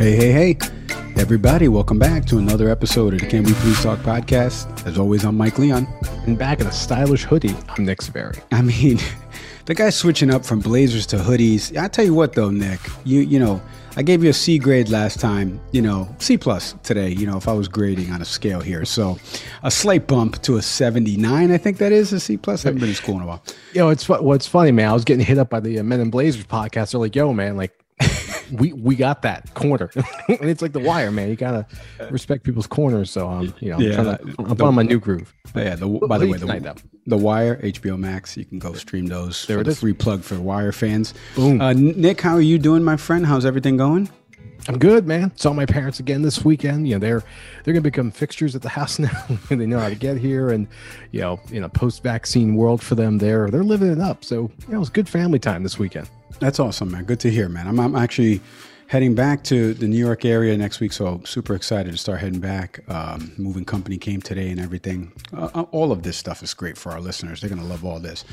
Hey, hey, hey, everybody, welcome back to another episode of the Can We Please Talk podcast. As always, I'm Mike Leon. And back in a stylish hoodie, I'm Nick Saveri. I mean, the guy's switching up from blazers to hoodies. I tell you what, though, Nick, you you know, I gave you a C grade last time. You know, C plus today. You know, if I was grading on a scale here, so a slight bump to a 79. I think that is a C plus. I haven't been in school in a while. Yo, it's what's funny, man. I was getting hit up by the Men in Blazers podcast. They're like, "Yo, man, like." We we got that corner, and it's like the wire, man. You gotta respect people's corners. So um, you know, I'm, Yeah, trying to, I'm on my new groove. Yeah. The, by the way, the, the Wire, HBO Max. You can go stream those. There for it the is. Free plug for Wire fans. Boom. Uh, Nick, how are you doing, my friend? How's everything going? I'm good, man. Saw my parents again this weekend. You know, they're they're gonna become fixtures at the house now, they know how to get here. And you know, in a post-vaccine world for them, they're they're living it up. So you know, it was good family time this weekend. That's awesome, man. Good to hear, man. I'm, I'm actually heading back to the New York area next week, so super excited to start heading back. Um, moving company came today and everything. Uh, uh, all of this stuff is great for our listeners. They're to love all this.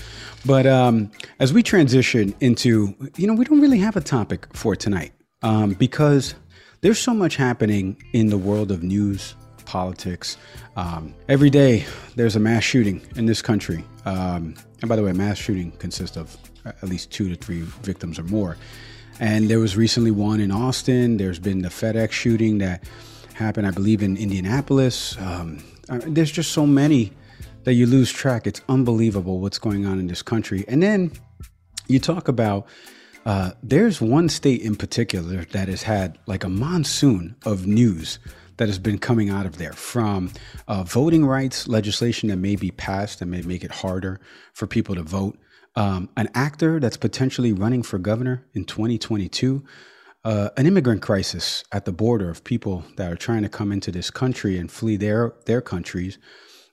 But um, as we transition into, you know, we don't really have a topic for tonight um, because there's so much happening in the world of news, politics. Um, every day there's a mass shooting in this country. Um, and by the way, mass shooting consists of at least two to three victims or more. And there was recently one in Austin. There's been the FedEx shooting that happened, I believe, in Indianapolis. Um, there's just so many that you lose track. It's unbelievable what's going on in this country. And then you talk about uh, there's one state in particular that has had like a monsoon of news that has been coming out of there from uh, voting rights legislation that may be passed and may make it harder for people to vote. Um, an actor that's potentially running for governor in 2022, uh, an immigrant crisis at the border of people that are trying to come into this country and flee their their countries.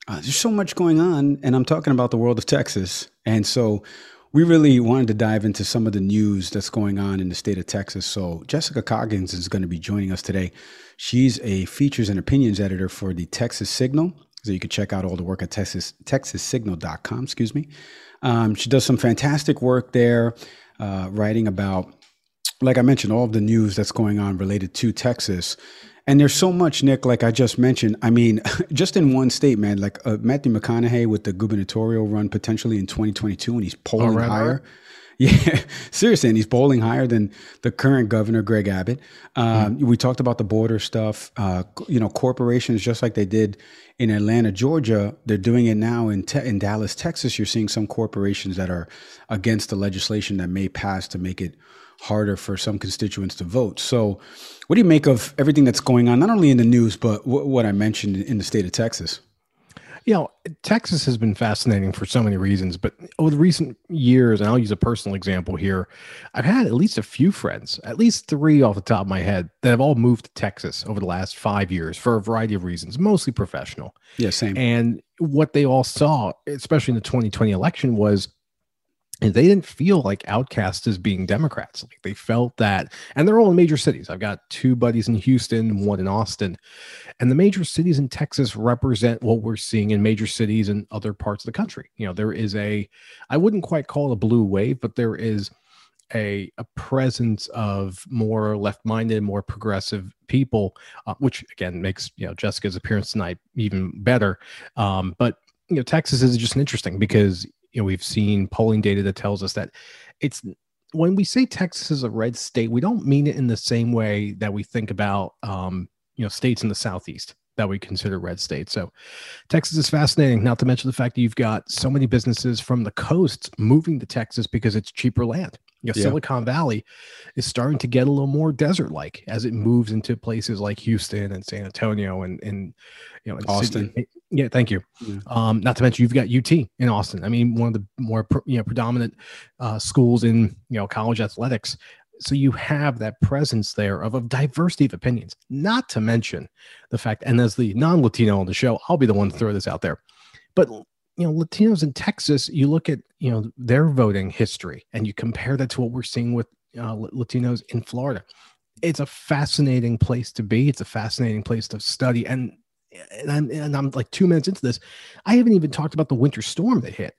Uh, there's so much going on, and I'm talking about the world of Texas. And so we really wanted to dive into some of the news that's going on in the state of Texas. So Jessica Coggins is going to be joining us today. She's a features and opinions editor for the Texas Signal. So you can check out all the work at Texas, texassignal.com, excuse me. Um, she does some fantastic work there, uh, writing about, like I mentioned, all of the news that's going on related to Texas. And there's so much, Nick, like I just mentioned. I mean, just in one state, man, like uh, Matthew McConaughey with the gubernatorial run potentially in 2022 and he's polling right, higher. right. Yeah, seriously, and he's polling higher than the current governor, Greg Abbott. Um, mm. We talked about the border stuff. Uh, you know, corporations, just like they did in Atlanta, Georgia, they're doing it now in te- in Dallas, Texas. You're seeing some corporations that are against the legislation that may pass to make it harder for some constituents to vote. So, what do you make of everything that's going on, not only in the news, but w- what I mentioned in the state of Texas? You know, Texas has been fascinating for so many reasons, but over the recent years, and I'll use a personal example here, I've had at least a few friends, at least three off the top of my head, that have all moved to Texas over the last five years for a variety of reasons, mostly professional. Yeah, same. And what they all saw, especially in the 2020 election, was and they didn't feel like outcasts as being Democrats. Like they felt that, and they're all in major cities. I've got two buddies in Houston, one in Austin, and the major cities in Texas represent what we're seeing in major cities in other parts of the country. You know, there is a, I wouldn't quite call it a blue wave, but there is a, a presence of more left-minded, more progressive people, uh, which again makes you know Jessica's appearance tonight even better. Um, but you know, Texas is just interesting because you know we've seen polling data that tells us that it's when we say Texas is a red state, we don't mean it in the same way that we think about um, you know states in the southeast that we consider red states. So Texas is fascinating, not to mention the fact that you've got so many businesses from the coast moving to Texas because it's cheaper land. You know, yeah. Silicon Valley is starting to get a little more desert like as it moves into places like Houston and San Antonio and, and you know, Austin. Sydney. Yeah, thank you. Yeah. Um, not to mention you've got UT in Austin. I mean, one of the more you know predominant uh, schools in you know college athletics so you have that presence there of a diversity of opinions not to mention the fact and as the non-latino on the show i'll be the one to throw this out there but you know latinos in texas you look at you know their voting history and you compare that to what we're seeing with uh, latinos in florida it's a fascinating place to be it's a fascinating place to study and and I'm, and I'm like two minutes into this i haven't even talked about the winter storm that hit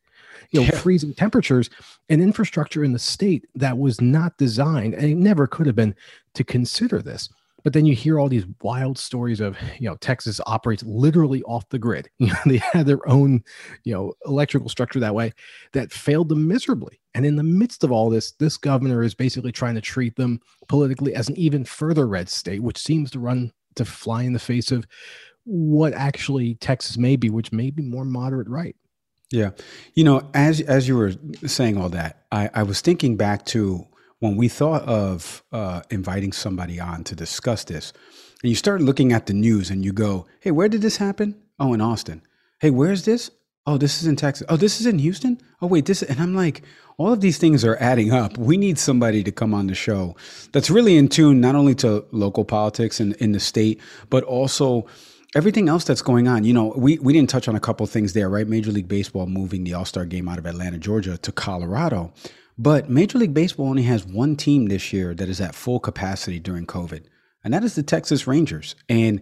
you know, yeah. freezing temperatures and infrastructure in the state that was not designed and it never could have been to consider this. But then you hear all these wild stories of, you know, Texas operates literally off the grid. You know, they had their own, you know, electrical structure that way that failed them miserably. And in the midst of all this, this governor is basically trying to treat them politically as an even further red state, which seems to run to fly in the face of what actually Texas may be, which may be more moderate right. Yeah. You know, as as you were saying all that, I, I was thinking back to when we thought of uh, inviting somebody on to discuss this, and you start looking at the news and you go, hey, where did this happen? Oh, in Austin. Hey, where's this? Oh, this is in Texas. Oh, this is in Houston. Oh, wait, this. And I'm like, all of these things are adding up. We need somebody to come on the show that's really in tune not only to local politics and in the state, but also everything else that's going on, you know, we, we didn't touch on a couple things there, right? Major League Baseball moving the All Star game out of Atlanta, Georgia to Colorado. But Major League Baseball only has one team this year that is at full capacity during COVID, and that is the Texas Rangers. And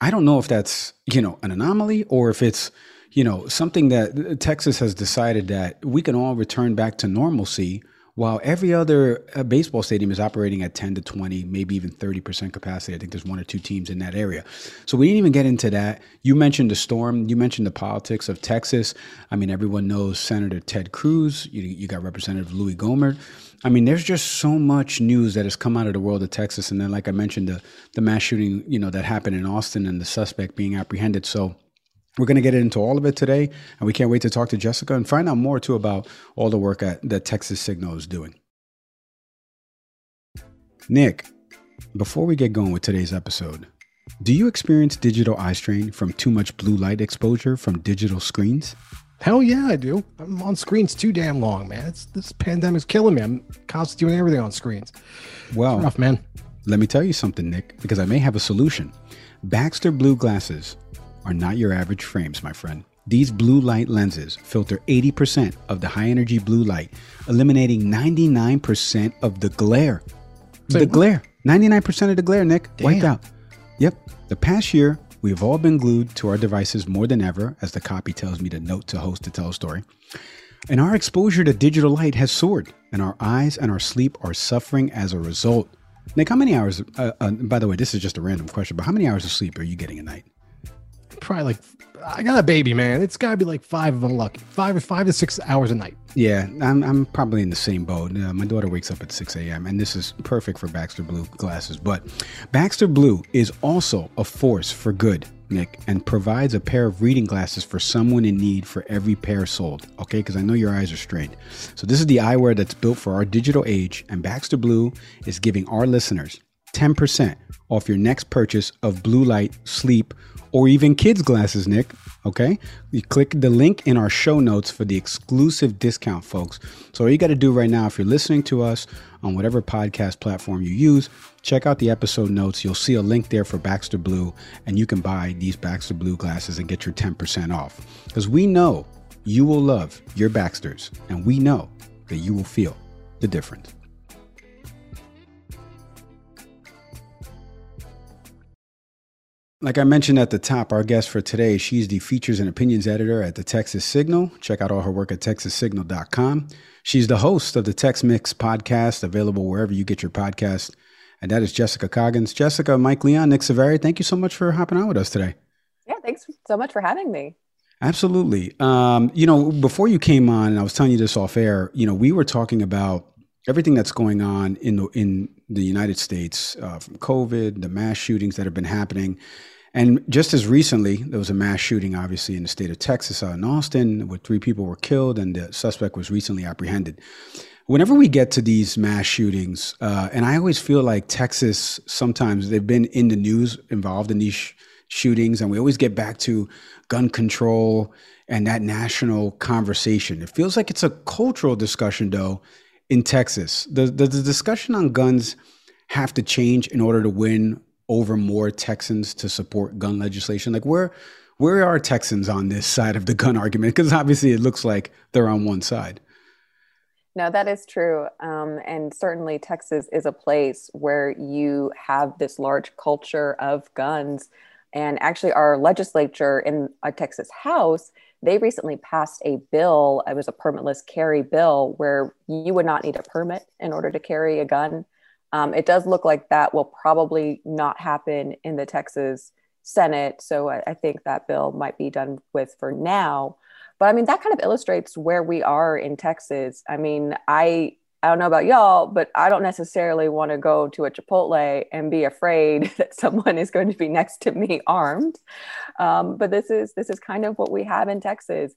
I don't know if that's, you know, an anomaly or if it's, you know, something that Texas has decided that we can all return back to normalcy while every other uh, baseball stadium is operating at 10 to 20, maybe even 30% capacity. I think there's one or two teams in that area. So we didn't even get into that. You mentioned the storm. You mentioned the politics of Texas. I mean, everyone knows Senator Ted Cruz. You, you got Representative Louis Gohmert. I mean, there's just so much news that has come out of the world of Texas. And then, like I mentioned, the, the mass shooting, you know, that happened in Austin and the suspect being apprehended. So we're going to get into all of it today, and we can't wait to talk to Jessica and find out more too about all the work at, that Texas Signal is doing. Nick, before we get going with today's episode, do you experience digital eye strain from too much blue light exposure from digital screens? Hell yeah, I do. I'm on screens too damn long, man. It's this pandemic's killing me. I'm constantly doing everything on screens. Well, rough, man. Let me tell you something, Nick, because I may have a solution. Baxter Blue glasses are not your average frames, my friend. These blue light lenses filter 80% of the high energy blue light, eliminating 99% of the glare. Say the what? glare. 99% of the glare, Nick. Damn. Wiped out. Yep. The past year, we have all been glued to our devices more than ever, as the copy tells me to note to host to tell a story. And our exposure to digital light has soared, and our eyes and our sleep are suffering as a result. Nick, how many hours? Uh, uh, by the way, this is just a random question, but how many hours of sleep are you getting a night? Probably like I got a baby, man. It's got to be like five if I'm lucky. Five, or five to six hours a night. Yeah, I'm, I'm probably in the same boat. Uh, my daughter wakes up at 6 a.m., and this is perfect for Baxter Blue glasses. But Baxter Blue is also a force for good, Nick, and provides a pair of reading glasses for someone in need for every pair sold. Okay, because I know your eyes are strained. So, this is the eyewear that's built for our digital age, and Baxter Blue is giving our listeners 10% off your next purchase of blue light, sleep, or even kids' glasses, Nick. Okay? You click the link in our show notes for the exclusive discount, folks. So, all you got to do right now, if you're listening to us on whatever podcast platform you use, check out the episode notes. You'll see a link there for Baxter Blue, and you can buy these Baxter Blue glasses and get your 10% off. Because we know you will love your Baxters, and we know that you will feel the difference. Like I mentioned at the top, our guest for today, she's the features and opinions editor at the Texas Signal. Check out all her work at texassignal.com. She's the host of the Tex Mix podcast, available wherever you get your podcast. And that is Jessica Coggins. Jessica, Mike Leon, Nick Saveri, thank you so much for hopping on with us today. Yeah, thanks so much for having me. Absolutely. Um, you know, before you came on, and I was telling you this off air, you know, we were talking about everything that's going on in the, in the United States uh, from COVID, the mass shootings that have been happening. And just as recently, there was a mass shooting, obviously, in the state of Texas, out in Austin, where three people were killed and the suspect was recently apprehended. Whenever we get to these mass shootings, uh, and I always feel like Texas, sometimes they've been in the news, involved in these sh- shootings, and we always get back to gun control and that national conversation. It feels like it's a cultural discussion, though, in Texas. Does, does the discussion on guns have to change in order to win over more Texans to support gun legislation? Like where where are Texans on this side of the gun argument? Because obviously it looks like they're on one side. No, that is true. Um, and certainly Texas is a place where you have this large culture of guns. And actually, our legislature in a Texas House, they recently passed a bill. It was a permitless carry bill where you would not need a permit in order to carry a gun. Um, it does look like that will probably not happen in the Texas Senate. So I, I, think that bill might be done with for now. But I mean, that kind of illustrates where we are in Texas. I mean, I I don't know about y'all, but I don't necessarily want to go to a Chipotle and be afraid that someone is going to be next to me armed. Um, but this is this is kind of what we have in Texas.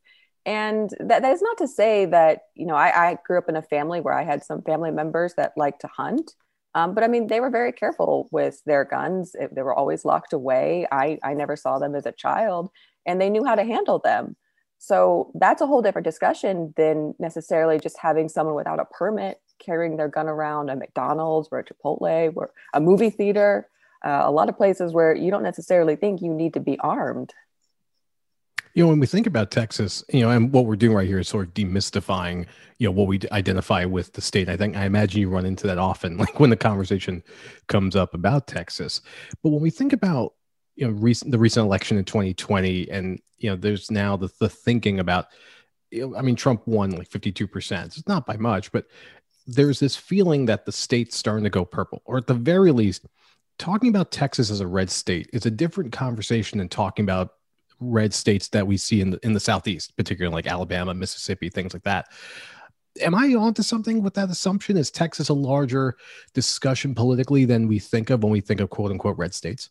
And that, that is not to say that, you know, I, I grew up in a family where I had some family members that like to hunt. Um, but I mean, they were very careful with their guns. It, they were always locked away. I, I never saw them as a child, and they knew how to handle them. So that's a whole different discussion than necessarily just having someone without a permit carrying their gun around a McDonald's or a Chipotle or a movie theater. Uh, a lot of places where you don't necessarily think you need to be armed you know when we think about texas you know and what we're doing right here is sort of demystifying you know what we identify with the state. I think i imagine you run into that often like when the conversation comes up about texas. But when we think about you know recent the recent election in 2020 and you know there's now the, the thinking about you know, i mean trump won like 52% it's not by much but there's this feeling that the state's starting to go purple or at the very least talking about texas as a red state is a different conversation than talking about red states that we see in the in the southeast, particularly like Alabama, Mississippi, things like that. Am I onto something with that assumption? Is Texas a larger discussion politically than we think of when we think of quote unquote red states?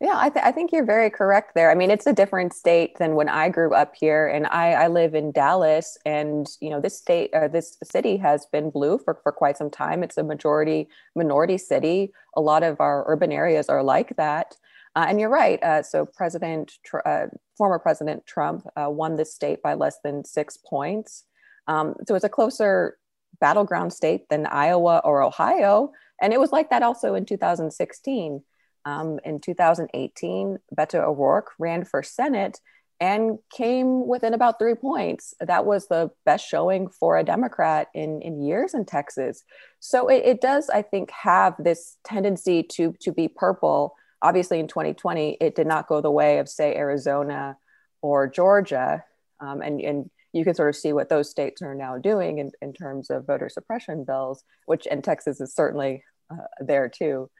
Yeah, I, th- I think you're very correct there. I mean, it's a different state than when I grew up here, and I, I live in Dallas, and you know, this state, uh, this city has been blue for, for quite some time. It's a majority minority city. A lot of our urban areas are like that. Uh, and you're right. Uh, so President, uh, former President Trump uh, won this state by less than six points. Um, so it's a closer battleground state than Iowa or Ohio. And it was like that also in 2016. Um, in 2018, Beto O'Rourke ran for Senate and came within about three points. That was the best showing for a Democrat in, in years in Texas. So it, it does, I think, have this tendency to, to be purple obviously in 2020 it did not go the way of say arizona or georgia. Um, and, and you can sort of see what those states are now doing in, in terms of voter suppression bills which and texas is certainly uh, there too.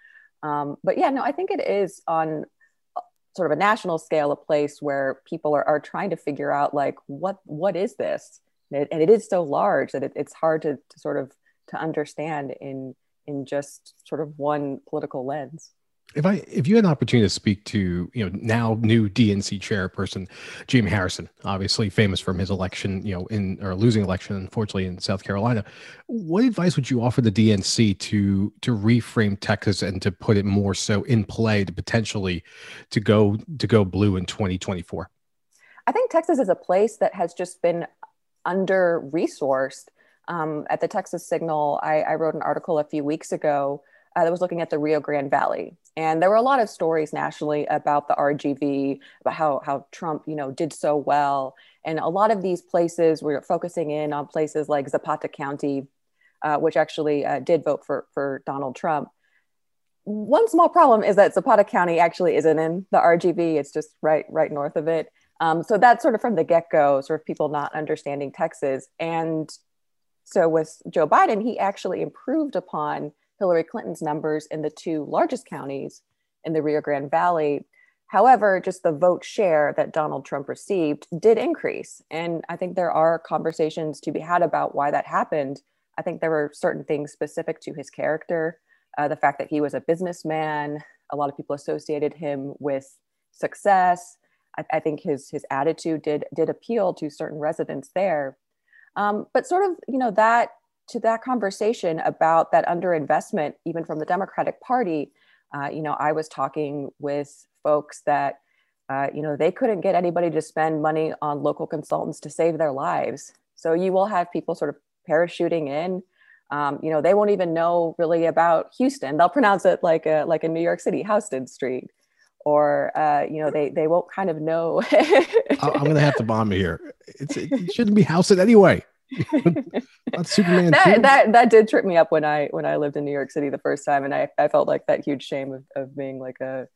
Um, but yeah no i think it is on sort of a national scale a place where people are, are trying to figure out like what what is this? And it, and it is so large that it, it's hard to, to sort of to understand in in just sort of one political lens if I if you had an opportunity to speak to you know now new DNC chairperson Jamie Harrison, obviously famous from his election, you know, in or losing election, unfortunately in South Carolina, what advice would you offer the DNC to to reframe Texas and to put it more so in play to potentially to go to go blue in 2024? I think Texas is a place that has just been under resourced. Um, at the Texas Signal, I, I wrote an article a few weeks ago uh, that was looking at the Rio Grande Valley. And there were a lot of stories nationally about the RGV, about how, how Trump, you know, did so well. And a lot of these places were focusing in on places like Zapata County, uh, which actually uh, did vote for, for Donald Trump. One small problem is that Zapata County actually isn't in the RGV. It's just right, right north of it. Um, so that's sort of from the get-go, sort of people not understanding Texas. And so with Joe Biden, he actually improved upon Hillary Clinton's numbers in the two largest counties in the Rio Grande Valley. However, just the vote share that Donald Trump received did increase. And I think there are conversations to be had about why that happened. I think there were certain things specific to his character, uh, the fact that he was a businessman. A lot of people associated him with success. I, think his his attitude did did appeal to certain residents there. Um, but sort of, you know, that to that conversation about that underinvestment, even from the Democratic Party, uh, you know, I was talking with folks that, uh, you know, they couldn't get anybody to spend money on local consultants to save their lives. So you will have people sort of parachuting in. Um, you know, they won't even know really about Houston. They'll pronounce it like a like a New York City, Houston Street, or uh, you know, they they won't kind of know. I'm to have to bomb here. It's, it shouldn't be Houston anyway. That's Superman. that, that that did trip me up when I when I lived in New York City the first time, and I, I felt like that huge shame of, of being like a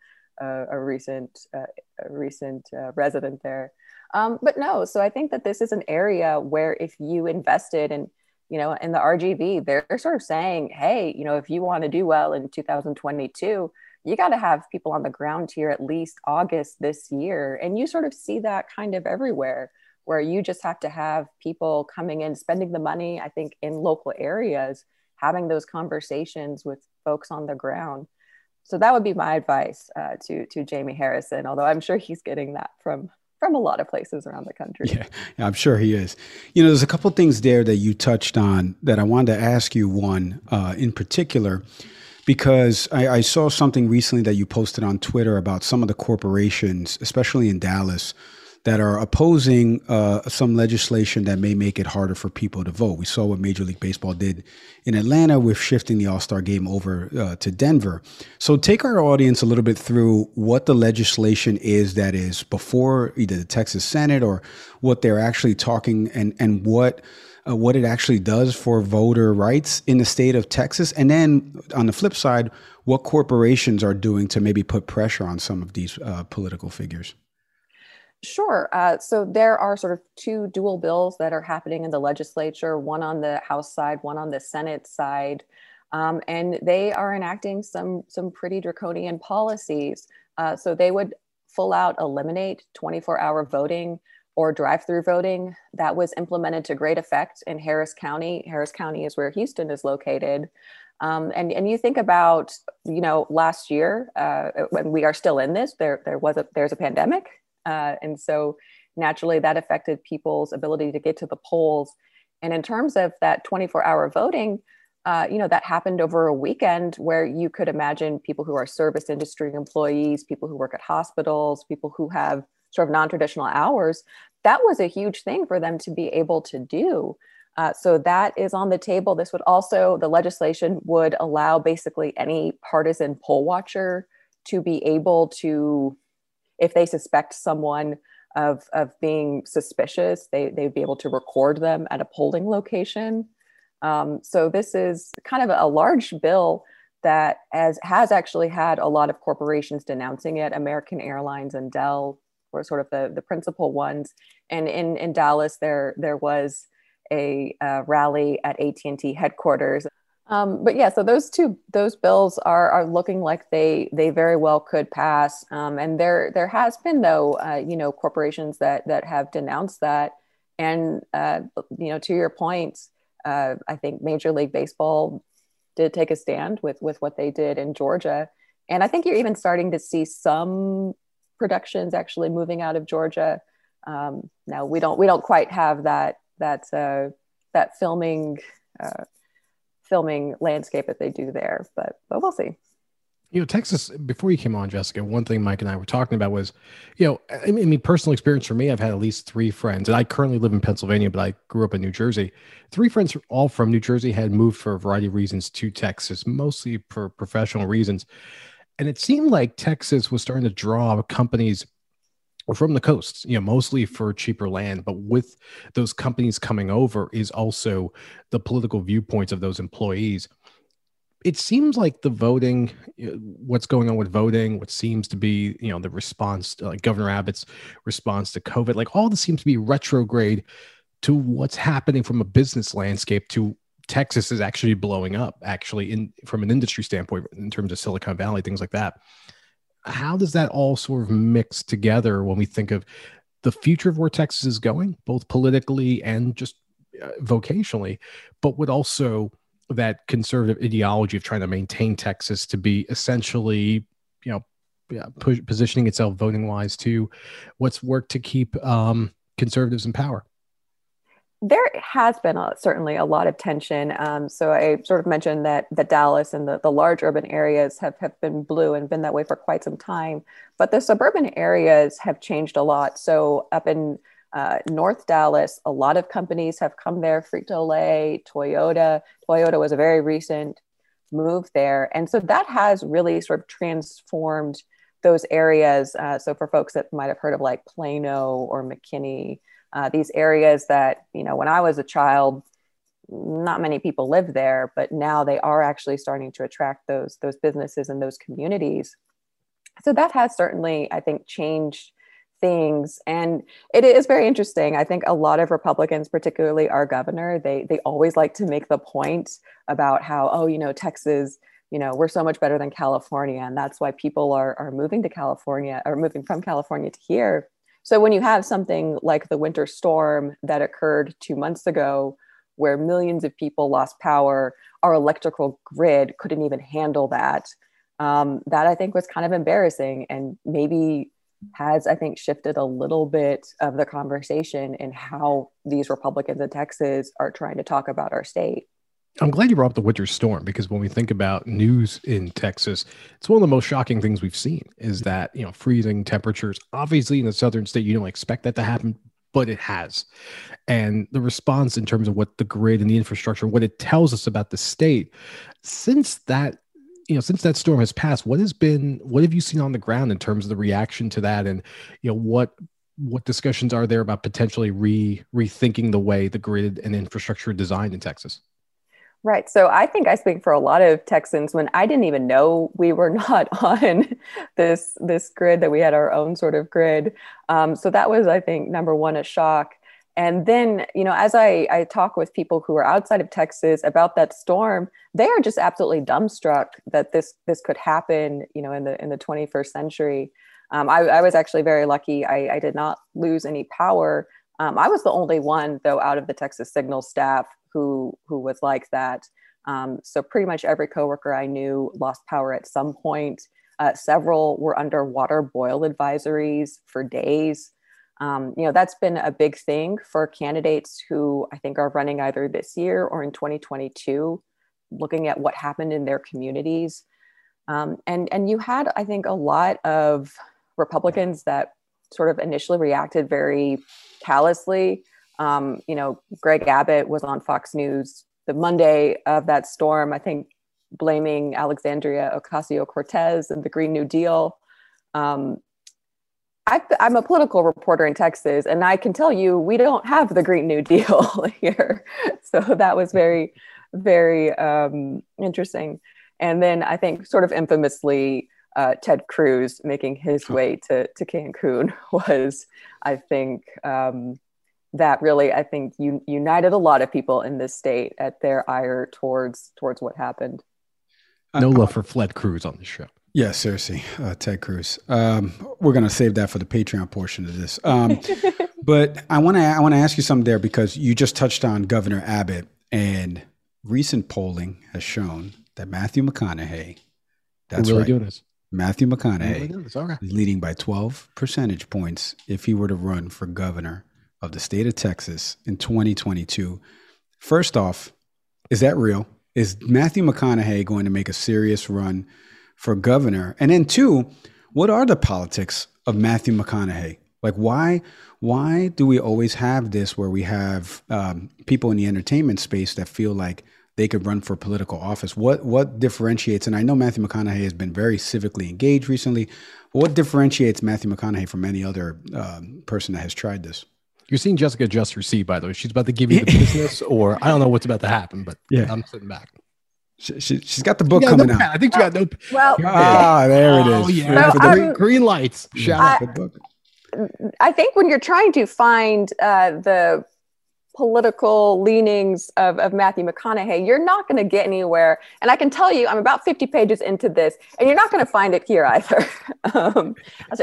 a, a recent uh, a recent uh, resident there. Um, but no, so I think that this is an area where if you invested in you know in the RGV, they're sort of saying, hey, you know, if you want to do well in 2022, you got to have people on the ground here at least August this year, and you sort of see that kind of everywhere where you just have to have people coming in, spending the money, I think, in local areas, having those conversations with folks on the ground. So that would be my advice uh, to to Jamie Harrison, although I'm sure he's getting that from from a lot of places around the country. Yeah, I'm sure he is. You know, there's a couple things there that you touched on that I wanted to ask you. One uh, in particular, because I, I, saw something recently that you posted on Twitter about some of the corporations, especially in Dallas, that are opposing uh, some legislation that may make it harder for people to vote. We saw what Major League Baseball did in Atlanta with shifting the All Star game over uh, to Denver. So, take our audience a little bit through what the legislation is that is before either the Texas Senate or what they're actually talking and, and what. Uh, what it actually does for voter rights in the state of Texas. And then on the flip side, what corporations are doing to maybe put pressure on some of these uh, political figures. Sure. Uh, so there are sort of two dual bills that are happening in the legislature, one on the House side, one on the Senate side. Um, and they are enacting some, some pretty draconian policies. Uh, so they would full out eliminate 24 hour voting or drive through voting. That was implemented to great effect in Harris County. Harris County is where Houston is located. Um, and, and you think about, you know, last year, uh, when we are still in this, there, there was a, there's a pandemic uh, and so naturally, that affected people's ability to get to the polls. And in terms of that 24 hour voting, uh, you know, that happened over a weekend where you could imagine people who are service industry employees, people who work at hospitals, people who have sort of non traditional hours. That was a huge thing for them to be able to do. Uh, so that is on the table. This would also, the legislation would allow basically any partisan poll watcher to be able to if they suspect someone of, of being suspicious, they, they'd be able to record them at a polling location. Um, so this is kind of a large bill that as has actually had a lot of corporations denouncing it. American Airlines and Dell were sort of the, the principal ones. And in, in Dallas, there there was a uh, rally at AT&T headquarters Um, but yeah, so those two those bills are are looking like they they very well could pass. Um, and there there has been though, uh, you know, corporations that that have denounced that. And uh, you know, to your point, uh, I think Major League Baseball did take a stand with with what they did in Georgia. And I think you're even starting to see some productions actually moving out of Georgia. Um, now we don't we don't quite have that that uh, that filming uh, filming landscape that they do there, but but we'll see. You know, Texas. Before you came on, Jessica, one thing Mike and I were talking about was, you know, I mean, personal experience for me. I've had at least three friends, and I currently live in Pennsylvania, but I grew up in New Jersey. Three friends, all from New Jersey, had moved for a variety of reasons to Texas, mostly for professional reasons. And it seemed like Texas was starting to draw companies from the coasts, you know, mostly for cheaper land. But with those companies coming over is also the political viewpoints of those employees. It seems like the voting, what's going on with voting, what seems to be, you know, the response, to, like Governor Abbott's response to COVID, like all this seems to be retrograde to what's happening from a business landscape to Texas is actually blowing up, actually, in from an industry standpoint, in terms of Silicon Valley, things like that how does that all sort of mix together when we think of the future of where Texas is going, both politically and just uh, vocationally, but with also that conservative ideology of trying to maintain Texas to be essentially, you know, push, positioning itself voting wise to what's worked to keep um, conservatives in power there has been a, certainly a lot of tension. Um, so I sort of mentioned that the Dallas and the, the large urban areas have, have been blue and been that way for quite some time. But the suburban areas have changed a lot. So up in uh, North Dallas, a lot of companies have come there. Frito Lay, Toyota. Toyota was a very recent move there, and so that has really sort of transformed those areas. Uh, so for folks that might have heard of like Plano or McKinney uh, these areas that you know when i was a child not many people lived there but now they are actually starting to attract those those businesses and those communities. So that has certainly i think changed things. And it is very interesting. I think a lot of republicans particularly our governor they they always like to make the point about how oh you know texas you know we're so much better than california and that's why people are are moving to california or moving from california to here so when you have something like the winter storm that occurred two months ago, where millions of people lost power, our electrical grid couldn't even handle that. Um, that I think was kind of embarrassing and maybe has, I think, shifted a little bit of the conversation in how these Republicans in Texas are trying to talk about our state. I'm glad you brought up the winter storm because when we think about news in Texas, it's one of the most shocking things we've seen is that, you know, freezing temperatures. Obviously, in the southern state, you don't expect that to happen, but it has. And the response in terms of what the grid and the infrastructure, what it tells us about the state, since that, you know, since that storm has passed, what has been, what have you seen on the ground in terms of the reaction to that? And, you know, what, what discussions are there about potentially re rethinking the way the grid and infrastructure are designed in Texas? Right. So I think I speak for a lot of Texans when I didn't even know we were not on this this grid that we had our own sort of grid. Um, so that was, I think, number one, a shock. And then, you know, as I, I talk with people who are outside of Texas about that storm, they are just absolutely dumbstruck that this this could happen, you know, in the in the 21st century. Um, I, I, was actually very lucky. I, I did not lose any power. Um, I was the only one, though, out of the Texas Signal staff who who was like that. Um, so pretty much every coworker I knew lost power at some point. Uh, several were under water boil advisories for days. Um, you know that's been a big thing for candidates who I think are running either this year or in 2022, looking at what happened in their communities. Um, and and you had I think a lot of Republicans that sort of initially reacted very callously um, you know, Greg Abbott was on Fox News the Monday of that storm, I think blaming Alexandria Ocasio Cortez and the Green New Deal. Um, I, am a political reporter in Texas, and I can tell you we don't have the Green New Deal here. So that was very, very um, interesting. And then I think, sort of infamously, uh, Ted Cruz making his way to, to Cancun was, I think, um, that really I think un- united a lot of people in this state at their ire towards towards what happened. No love for Fled Cruz on the show. Yeah, seriously, uh, Ted Cruz. Um, we're gonna save that for the Patreon portion of this. Um, but I want to I want to ask you something there because you just touched on Governor Abbott, and recent polling has shown that Matthew McConaughey, that's We're really right, doing this. Matthew McConaughey really doing this. Okay. is leading by 12 percentage points if he were to run for governor of the state of Texas in 2022. First off, is that real? Is Matthew McConaughey going to make a serious run for governor? And then two, what are the politics of Matthew McConaughey? Like why why do we always have this where we have um, people in the entertainment space that feel like they could run for political office? What what differentiates? And I know Matthew McConaughey has been very civically engaged recently. What differentiates Matthew McConaughey from any other um, person that has tried this? You're seeing Jessica just receive, by the way. She's about to give you the business, or I don't know what's about to happen, but Yeah. I'm sitting back. She, she, she's got the book Yeah, coming no, out. I think you got no. Well, Ah, there it is. Oh, yeah. So, For the- green, um, green lights. Shout I- out. the book. I think when you're trying to find uh, the political leanings of, of Matthew McConaughey, you're not going to get anywhere. And I can tell you, I'm about 50 pages into this, and you're not going to find it here either. um,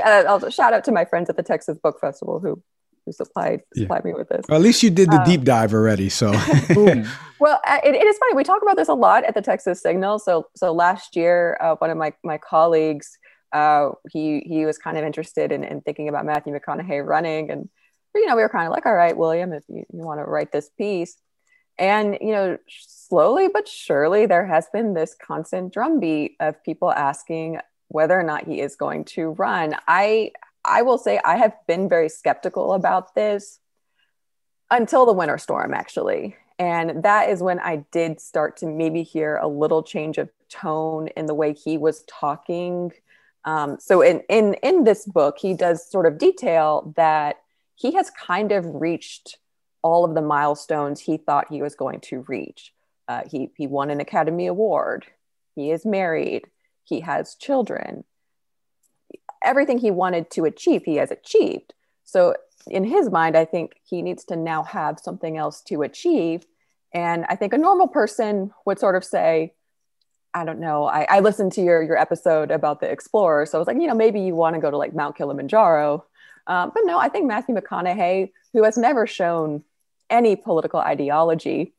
I'll, I'll shout out to my friends at the Texas Book Festival who who supplied Yeah. supplied me with this. Well, at least you did the Uh, deep dive already. So Well, uh, it, it is funny. We talk about this a lot at the Texas Signal. So, so last year, uh, one of my my colleagues, uh, he he was kind of interested in, in thinking about Matthew McConaughey running, and you know, we were kind of like, all right, William, if you, you want to write this piece, and you know, slowly but surely, there has been this constant drumbeat of people asking whether or not he is going to run. I I will say I have been very skeptical about this until the winter storm, actually. And that is when I did start to maybe hear a little change of tone in the way he was talking. Um, so in, in in this book, he does sort of detail that he has kind of reached all of the milestones he thought he was going to reach. Uh, he he won an Academy Award. He is married. He has children. Everything he wanted to achieve, he has achieved. So in his mind, I think he needs to now have something else to achieve. And I think a normal person would sort of say, I don't know. I, I listened to your your episode about the explorer, so I was like, you know, maybe you want to go to like Mount Kilimanjaro, um, but no, I think Matthew McConaughey, who has never shown any political ideology,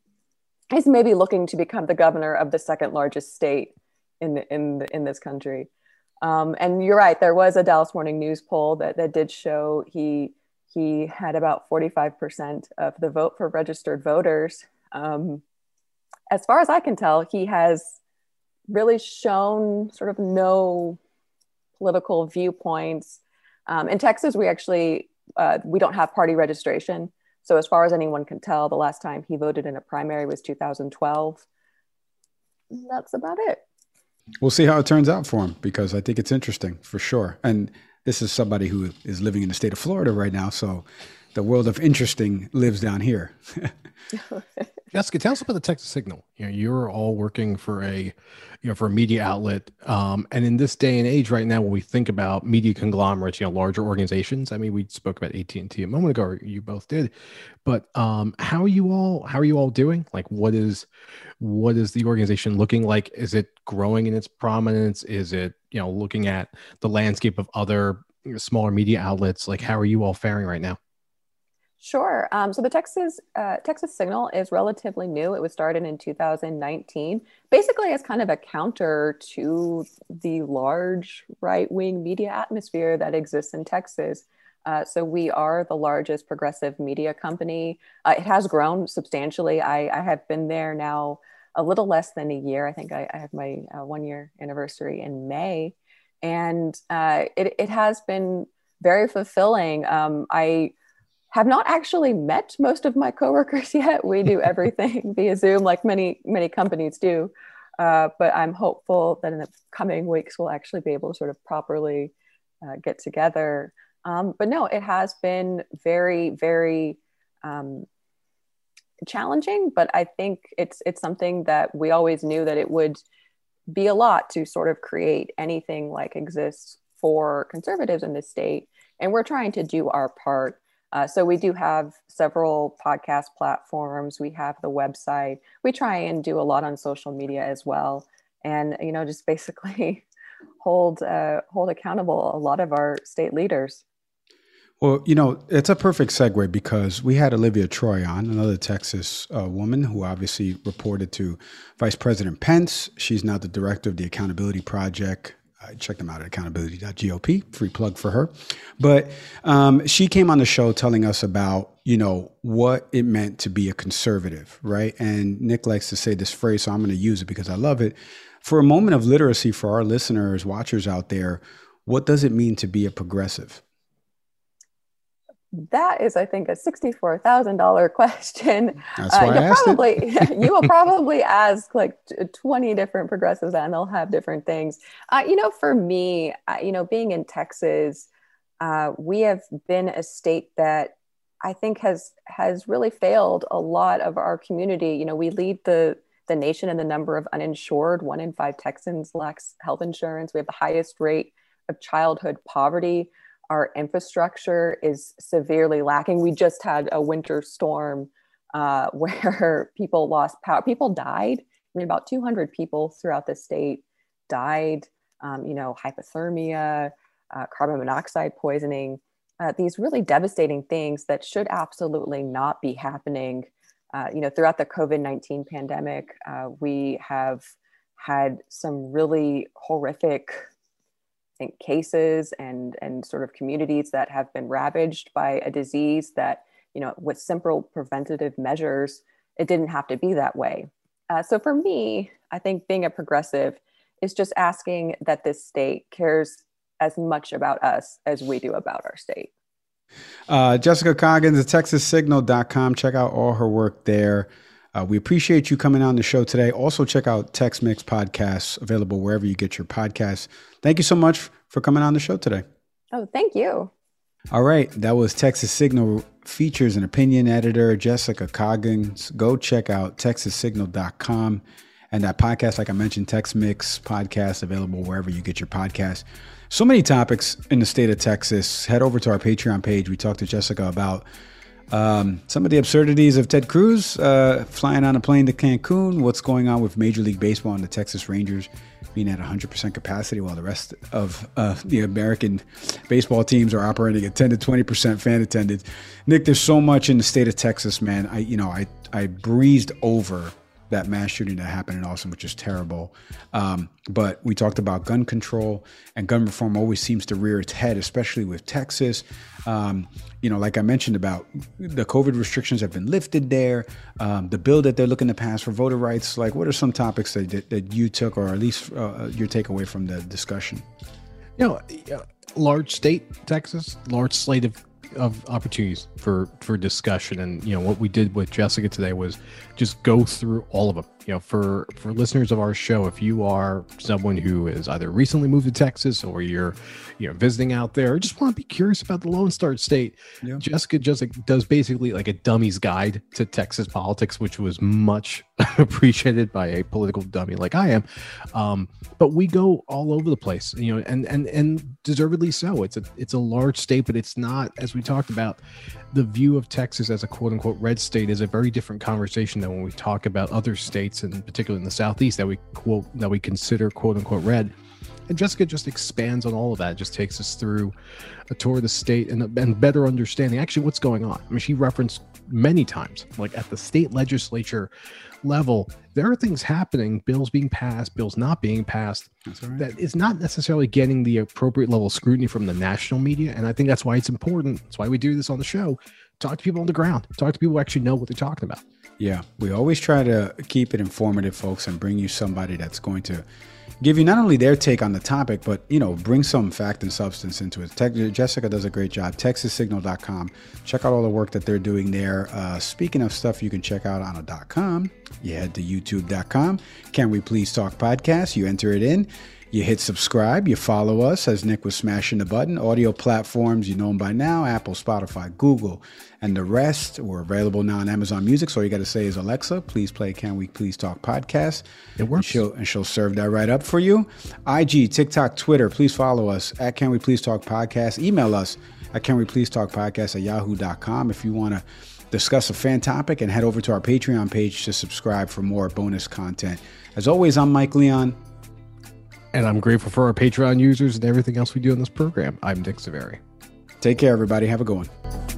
is maybe looking to become the governor of the second largest state in in in this country. Um, and you're right, there was a Dallas Morning News poll that that did show he he had about 45% of the vote for registered voters. Um, as far as I can tell, he has really shown sort of no political viewpoints. Um, in Texas, we actually uh, we don't have party registration. So as far as anyone can tell, the last time he voted in a primary was 2012. That's about it. we'll see how it turns out for him because I think it's interesting for sure. And this is somebody who is living in the state of Florida right now, so the world of interesting lives down here. Jessica, tell us about the Texas Signal. You know, you're all working for a, you know, for a media outlet. Um, and in this day and age, right now, when we think about media conglomerates, you know, larger organizations. I mean, we spoke about AT and T a moment ago. You both did, but um, how are you all? How are you all doing? Like, what is, what is the organization looking like? Is it growing in its prominence? Is it, you know, looking at the landscape of other smaller media outlets? Like, how are you all faring right now? Sure. Um, so the Texas uh, Texas Signal is relatively new. It was started in 2019, basically as kind of a counter to the large right wing media atmosphere that exists in Texas. Uh, so we are the largest progressive media company. Uh, it has grown substantially. I, I, have been there now a little less than a year. I think I, I have my uh, one year anniversary in May, and uh, it, it has been very fulfilling. Um, I have not actually met most of my coworkers yet. We do everything via Zoom, like many many companies do. Uh, but I'm hopeful that in the coming weeks we'll actually be able to sort of properly uh, get together. Um, but no, it has been very very um, challenging. But I think it's it's something that we always knew that it would be a lot to sort of create anything like exists for conservatives in this state, and we're trying to do our part. Uh, so we do have several podcast platforms. We have the website. We try and do a lot on social media as well, and you know, just basically hold uh, hold accountable a lot of our state leaders. Well, you know, it's a perfect segue because we had Olivia Troye on, another Texas uh, woman who obviously reported to Vice President Pence. She's now the director of the Accountability Project. Check them out at accountability.gop, free plug for her. But um, she came on the show telling us about, you know, what it meant to be a conservative, right? And Nick likes to say this phrase, so I'm going to use it because I love it. For a moment of literacy for our listeners, watchers out there, what does it mean to be a progressive? That is, I think, a sixty-four thousand dollar question. That's why uh, I asked probably it. you will probably ask like twenty different progressives, and they'll have different things. Uh, you know, for me, uh, you know, being in Texas, uh, we have been a state that I think has has really failed a lot of our community. You know, we lead the the nation in the number of uninsured. One in five Texans lacks health insurance. We have the highest rate of childhood poverty our infrastructure is severely lacking. We just had a winter storm uh, where people lost power. People died. I mean, about 200 people throughout the state died. Um, you know, hypothermia, uh, carbon monoxide poisoning. Uh, these really devastating things that should absolutely not be happening. Uh, you know, throughout the COVID 19 pandemic, uh, we have had some really horrific think cases and and sort of communities that have been ravaged by a disease that you know with simple preventative measures it didn't have to be that way. Uh, so for me i think being a progressive is just asking that this state cares as much about us as we do about our state. Uh, jessica coggins at texassignal.com check out all her work there uh, we appreciate you coming on the show today. Also, check out Tex Mix Podcasts, available wherever you get your podcasts. Thank you so much for coming on the show today. Oh, thank you. All right. That was Texas Signal features and opinion editor Jessica Coggins. Go check out texassignal.com and that podcast, like I mentioned, Tex Mix podcast, available wherever you get your podcasts. So many topics in the state of Texas. Head over to our Patreon page. We talked to Jessica about um, some of the absurdities of Ted Cruz uh, flying on a plane to Cancun, what's going on with Major League Baseball and the Texas Rangers being at 100% capacity while the rest of uh, the American baseball teams are operating at 10 to 20% fan attendance. Nick, there's so much in the state of Texas, man. I, you know, I, I breezed over that mass shooting that happened in Austin, which is terrible. Um, but we talked about gun control and gun reform always seems to rear its head, especially with Texas. Um, you know, like I mentioned about the COVID restrictions have been lifted there. Um, the bill that they're looking to pass for voter rights. Like, what are some topics that, that, you took, or at least uh, your takeaway from the discussion? You know, large state, Texas, large slate of of opportunities for for discussion and you know what we did with jessica today was just go through all of them. You know for for listeners of our show if you are someone who is either recently moved to texas or you're you know visiting out there or just want to be curious about the lone star state. Yeah. jessica just does basically like a dummy's guide to texas politics which was much appreciated by a political dummy like i am. Um, but we go all over the place you know and and and deservedly so. It's a it's a large state but it's not as we talked about the view of texas as a quote unquote red state is a very different conversation than when we talk about other states and particularly in the southeast that we quote that we consider quote unquote red and Jessica just expands on all of that, just takes us through a tour of the state and, and better understanding actually what's going on. I mean, she referenced many times, like at the state legislature level, there are things happening, bills being passed, bills not being passed, right. that is not necessarily getting the appropriate level of scrutiny from the national media. And I think that's why it's important. That's why we do this on the show. Talk to people on the ground, talk to people who actually know what they're talking about. Yeah, we always try to keep it informative, folks, and bring you somebody that's going to give you not only their take on the topic, but you know, bring some fact and substance into it. Jessica does a great job. TexasSignal.com. Check out all the work that they're doing there. Uh, speaking of stuff you can check out on a dot .com, you head to YouTube.com. Can we please talk podcast? You enter it in. You hit subscribe, you follow us as Nick was smashing the button. Audio platforms, you know them by now Apple, Spotify, Google, and the rest. We're available now on Amazon Music. So all you got to say is, Alexa, please play Can We Please Talk podcast. It works. And she'll, and she'll serve that right up for you. IG, TikTok, Twitter, please follow us at Can We Please Talk podcast. Email us at Can We Please Talk podcast at yahoo.com if you want to discuss a fan topic and head over to our Patreon page to subscribe for more bonus content. As always, I'm Mike Leon. And I'm grateful for our Patreon users and everything else we do in this program. I'm Nick Saveri. Take care, everybody. Have a good one.